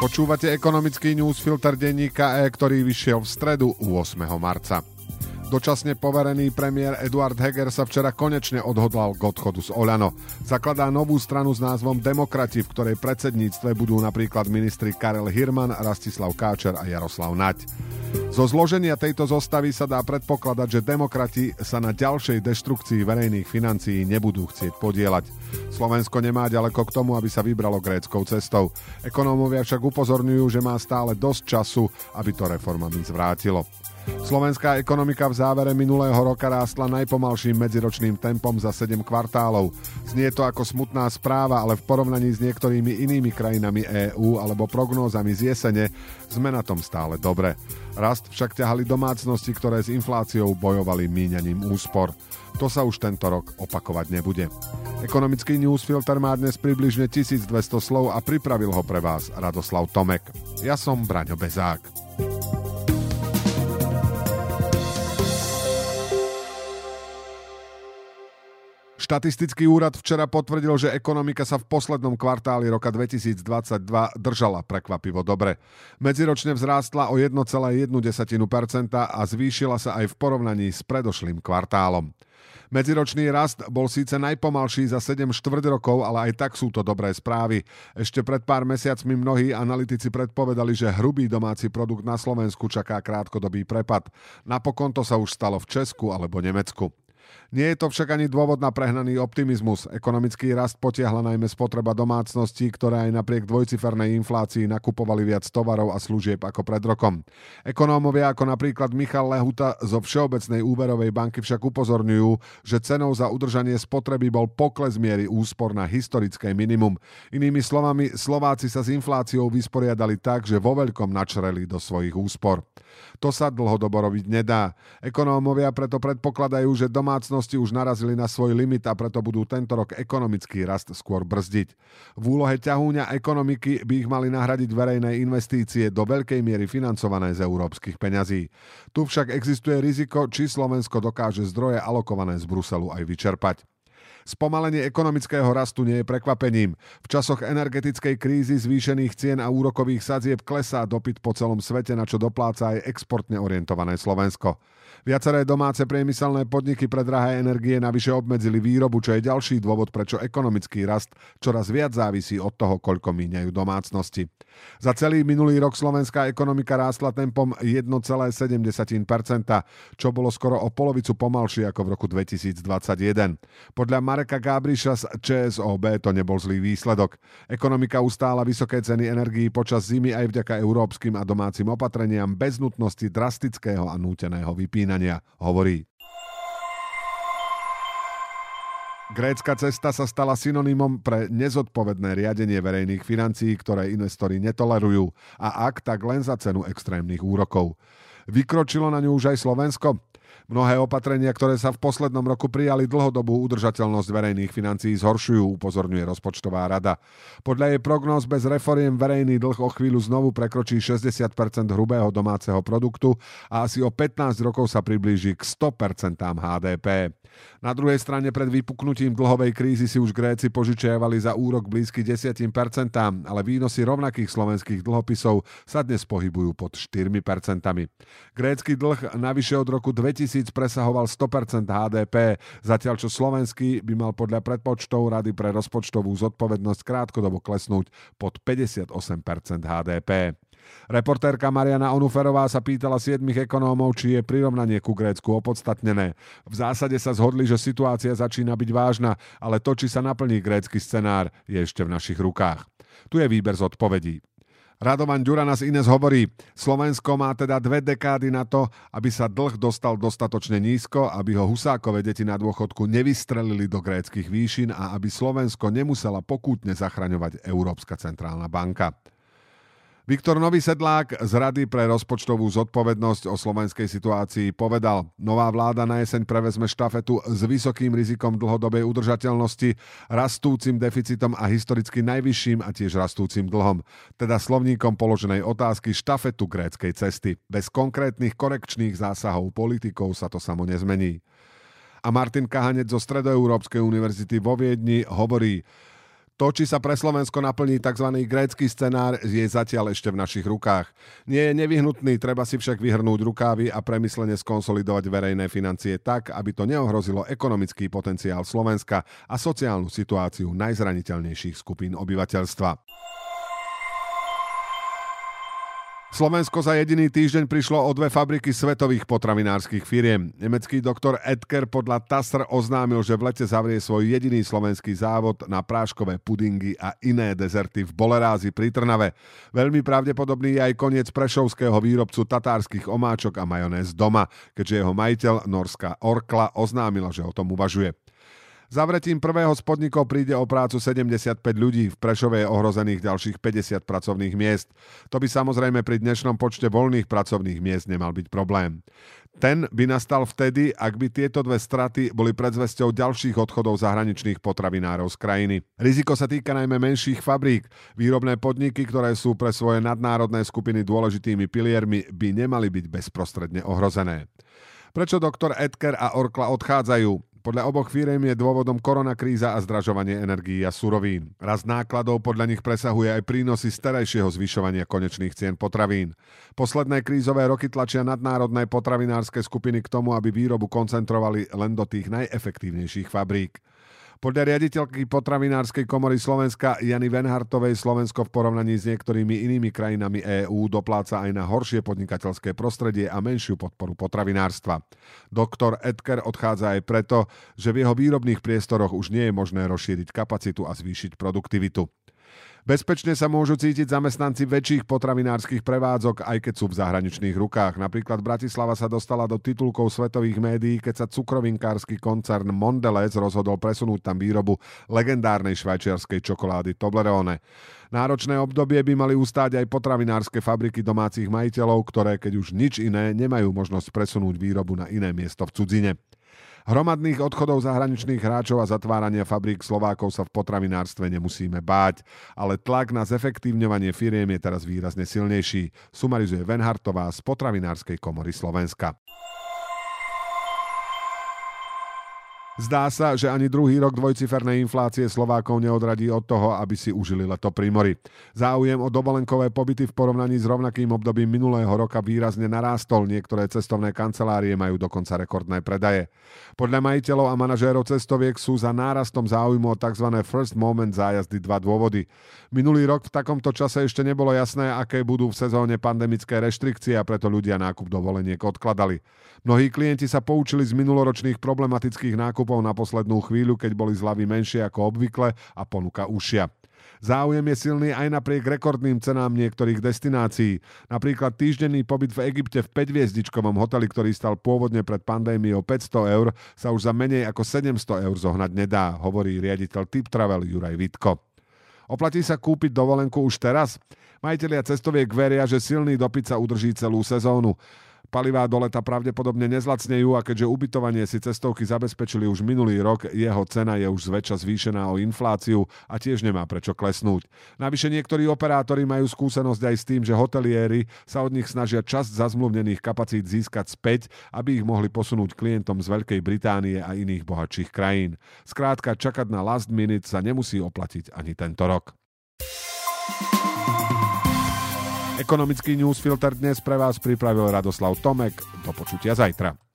Počúvate ekonomický newsfilter denníka E, ktorý vyšiel v stredu 8. marca. Dočasne poverený premiér Eduard Heger sa včera konečne odhodlal k odchodu z Oľano. Zakladá novú stranu s názvom Demokrati, v ktorej predsedníctve budú napríklad ministri Karel Hirman, Rastislav Káčer a Jaroslav Naď. Zo zloženia tejto zostavy sa dá predpokladať, že demokrati sa na ďalšej deštrukcii verejných financií nebudú chcieť podielať. Slovensko nemá ďaleko k tomu, aby sa vybralo gréckou cestou. Ekonómovia však upozorňujú, že má stále dosť času, aby to reformami zvrátilo. Slovenská ekonomika v závere minulého roka rástla najpomalším medziročným tempom za 7 kvartálov. Znie to ako smutná správa, ale v porovnaní s niektorými inými krajinami EÚ alebo prognózami z jesene sme na tom stále dobre. Rast však ťahali domácnosti, ktoré s infláciou bojovali míňaním úspor. To sa už tento rok opakovať nebude. Ekonomický newsfilter má dnes približne 1200 slov a pripravil ho pre vás Radoslav Tomek. Ja som Braňo Bezák. Štatistický úrad včera potvrdil, že ekonomika sa v poslednom kvartáli roka 2022 držala prekvapivo dobre. Medziročne vzrástla o 1,1% a zvýšila sa aj v porovnaní s predošlým kvartálom. Medziročný rast bol síce najpomalší za 7 štvrť rokov, ale aj tak sú to dobré správy. Ešte pred pár mesiacmi mnohí analytici predpovedali, že hrubý domáci produkt na Slovensku čaká krátkodobý prepad. Napokon to sa už stalo v Česku alebo Nemecku. Nie je to však ani dôvod na prehnaný optimizmus. Ekonomický rast potiahla najmä spotreba domácností, ktoré aj napriek dvojcifernej inflácii nakupovali viac tovarov a služieb ako pred rokom. Ekonómovia ako napríklad Michal Lehuta zo Všeobecnej úverovej banky však upozorňujú, že cenou za udržanie spotreby bol pokles miery úspor na historické minimum. Inými slovami, Slováci sa s infláciou vysporiadali tak, že vo veľkom načreli do svojich úspor. To sa dlhodobo robiť nedá. Ekonómovia preto predpokladajú, že domácnosť spoločnosti už narazili na svoj limit a preto budú tento rok ekonomický rast skôr brzdiť. V úlohe ťahúňa ekonomiky by ich mali nahradiť verejné investície do veľkej miery financované z európskych peňazí. Tu však existuje riziko, či Slovensko dokáže zdroje alokované z Bruselu aj vyčerpať. Spomalenie ekonomického rastu nie je prekvapením. V časoch energetickej krízy zvýšených cien a úrokových sadzieb klesá dopyt po celom svete, na čo dopláca aj exportne orientované Slovensko. Viaceré domáce priemyselné podniky pre drahé energie navyše obmedzili výrobu, čo je ďalší dôvod, prečo ekonomický rast čoraz viac závisí od toho, koľko míňajú domácnosti. Za celý minulý rok slovenská ekonomika rástla tempom 1,7%, čo bolo skoro o polovicu pomalšie ako v roku 2021. Podľa Mareka Gábriša z ČSOB to nebol zlý výsledok. Ekonomika ustála vysoké ceny energií počas zimy aj vďaka európskym a domácim opatreniam bez nutnosti drastického a núteného vypínania hovorí. Grécka cesta sa stala synonymom pre nezodpovedné riadenie verejných financií, ktoré investori netolerujú a ak, tak len za cenu extrémnych úrokov. Vykročilo na ňu už aj Slovensko? Mnohé opatrenia, ktoré sa v poslednom roku prijali dlhodobú udržateľnosť verejných financií zhoršujú, upozorňuje rozpočtová rada. Podľa jej prognóz bez reforiem verejný dlh o chvíľu znovu prekročí 60% hrubého domáceho produktu a asi o 15 rokov sa priblíži k 100% HDP. Na druhej strane pred vypuknutím dlhovej krízy si už Gréci požičiavali za úrok blízky 10% ale výnosy rovnakých slovenských dlhopisov sa dnes pohybujú pod 4% Grécky dlh navyše od roku 2000 2000 presahoval 100% HDP, zatiaľ čo slovenský by mal podľa predpočtov Rady pre rozpočtovú zodpovednosť krátkodobo klesnúť pod 58% HDP. Reportérka Mariana Onuferová sa pýtala siedmých ekonómov, či je prirovnanie ku Grécku opodstatnené. V zásade sa zhodli, že situácia začína byť vážna, ale to, či sa naplní grécky scenár, je ešte v našich rukách. Tu je výber z odpovedí. Radovan Ďuranas Ines hovorí, Slovensko má teda dve dekády na to, aby sa dlh dostal dostatočne nízko, aby ho husákové deti na dôchodku nevystrelili do gréckých výšin a aby Slovensko nemusela pokútne zachraňovať Európska centrálna banka. Viktor Nový Sedlák z Rady pre rozpočtovú zodpovednosť o slovenskej situácii povedal, nová vláda na jeseň prevezme štafetu s vysokým rizikom dlhodobej udržateľnosti, rastúcim deficitom a historicky najvyšším a tiež rastúcim dlhom. Teda slovníkom položenej otázky štafetu gréckej cesty. Bez konkrétnych korekčných zásahov politikov sa to samo nezmení. A Martin Kahanec zo Stredoeurópskej univerzity vo Viedni hovorí, To, či sa pre Slovensko naplní tzv. grécky scenár, je zatiaľ ešte v našich rukách. Nie je nevyhnutný, treba si však vyhrnúť rukávy a premyslene skonsolidovať verejné financie tak, aby to neohrozilo ekonomický potenciál Slovenska a sociálnu situáciu najzraniteľnejších skupín obyvateľstva. Slovensko za jediný týždeň prišlo o dve fabriky svetových potravinárskych firiem. Nemecký doktor Edker podľa TASR oznámil, že v lete zavrie svoj jediný slovenský závod na práškové pudingy a iné dezerty v Bolerázi pri Trnave. Veľmi pravdepodobný je aj koniec prešovského výrobcu tatárskych omáčok a majonéz doma, keďže jeho majiteľ Norská Orkla oznámila, že o tom uvažuje. Zavretím prvého z podnikov príde o prácu 75 ľudí, v Prešove je ohrozených ďalších 50 pracovných miest. To by samozrejme pri dnešnom počte voľných pracovných miest nemal byť problém. Ten by nastal vtedy, ak by tieto dve straty boli predzvesťou ďalších odchodov zahraničných potravinárov z krajiny. Riziko sa týka najmä menších fabrík. Výrobné podniky, ktoré sú pre svoje nadnárodné skupiny dôležitými piliermi, by nemali byť bezprostredne ohrozené. Prečo doktor Edker a Orkla odchádzajú? Podľa oboch firiem je dôvodom koronakríza a zdražovanie energií a surovín. Raz nákladov podľa nich presahuje aj prínosy starejšieho zvyšovania konečných cien potravín. Posledné krízové roky tlačia nadnárodné potravinárske skupiny k tomu, aby výrobu koncentrovali len do tých najefektívnejších fabrík. Podľa riaditeľky potravinárskej komory Slovenska Jany Venhartovej Slovensko v porovnaní s niektorými inými krajinami EÚ dopláca aj na horšie podnikateľské prostredie a menšiu podporu potravinárstva. Doktor Edker odchádza aj preto, že v jeho výrobných priestoroch už nie je možné rozšíriť kapacitu a zvýšiť produktivitu. Bezpečne sa môžu cítiť zamestnanci väčších potravinárskych prevádzok, aj keď sú v zahraničných rukách. Napríklad Bratislava sa dostala do titulkov svetových médií, keď sa cukrovinkársky koncern Mondelez rozhodol presunúť tam výrobu legendárnej švajčiarskej čokolády Toblerone. Náročné obdobie by mali ustáť aj potravinárske fabriky domácich majiteľov, ktoré, keď už nič iné, nemajú možnosť presunúť výrobu na iné miesto v cudzine. Hromadných odchodov zahraničných hráčov a zatvárania fabrík Slovákov sa v potravinárstve nemusíme báť, ale tlak na zefektívňovanie firiem je teraz výrazne silnejší, sumarizuje Venhartová z potravinárskej komory Slovenska. Zdá sa, že ani druhý rok dvojcifernej inflácie Slovákov neodradí od toho, aby si užili leto pri mori. Záujem o dovolenkové pobyty v porovnaní s rovnakým obdobím minulého roka výrazne narástol. Niektoré cestovné kancelárie majú dokonca rekordné predaje. Podľa majiteľov a manažérov cestoviek sú za nárastom záujmu o tzv. first moment zájazdy dva dôvody. Minulý rok v takomto čase ešte nebolo jasné, aké budú v sezóne pandemické reštrikcie a preto ľudia nákup dovoleniek odkladali. Mnohí klienti sa poučili z minuloročných problematických nákupov na poslednú chvíľu, keď boli zľavy menšie ako obvykle a ponuka ušia. Záujem je silný aj napriek rekordným cenám niektorých destinácií. Napríklad týždenný pobyt v Egypte v 5-hviezdičkovom hoteli, ktorý stal pôvodne pred pandémiou 500 eur, sa už za menej ako 700 eur zohnať nedá, hovorí riaditeľ Tip Travel Juraj Vitko. Oplatí sa kúpiť dovolenku už teraz? Majiteľia cestoviek veria, že silný dopyt sa udrží celú sezónu. Palivá do leta pravdepodobne nezlacnejú a keďže ubytovanie si cestovky zabezpečili už minulý rok, jeho cena je už zväčša zvýšená o infláciu a tiež nemá prečo klesnúť. Navyše niektorí operátori majú skúsenosť aj s tým, že hoteliéri sa od nich snažia časť zazmluvnených kapacít získať späť, aby ich mohli posunúť klientom z Veľkej Británie a iných bohatších krajín. Skrátka, čakať na last minute sa nemusí oplatiť ani tento rok. Ekonomický newsfilter dnes pre vás pripravil Radoslav Tomek. Do počutia zajtra.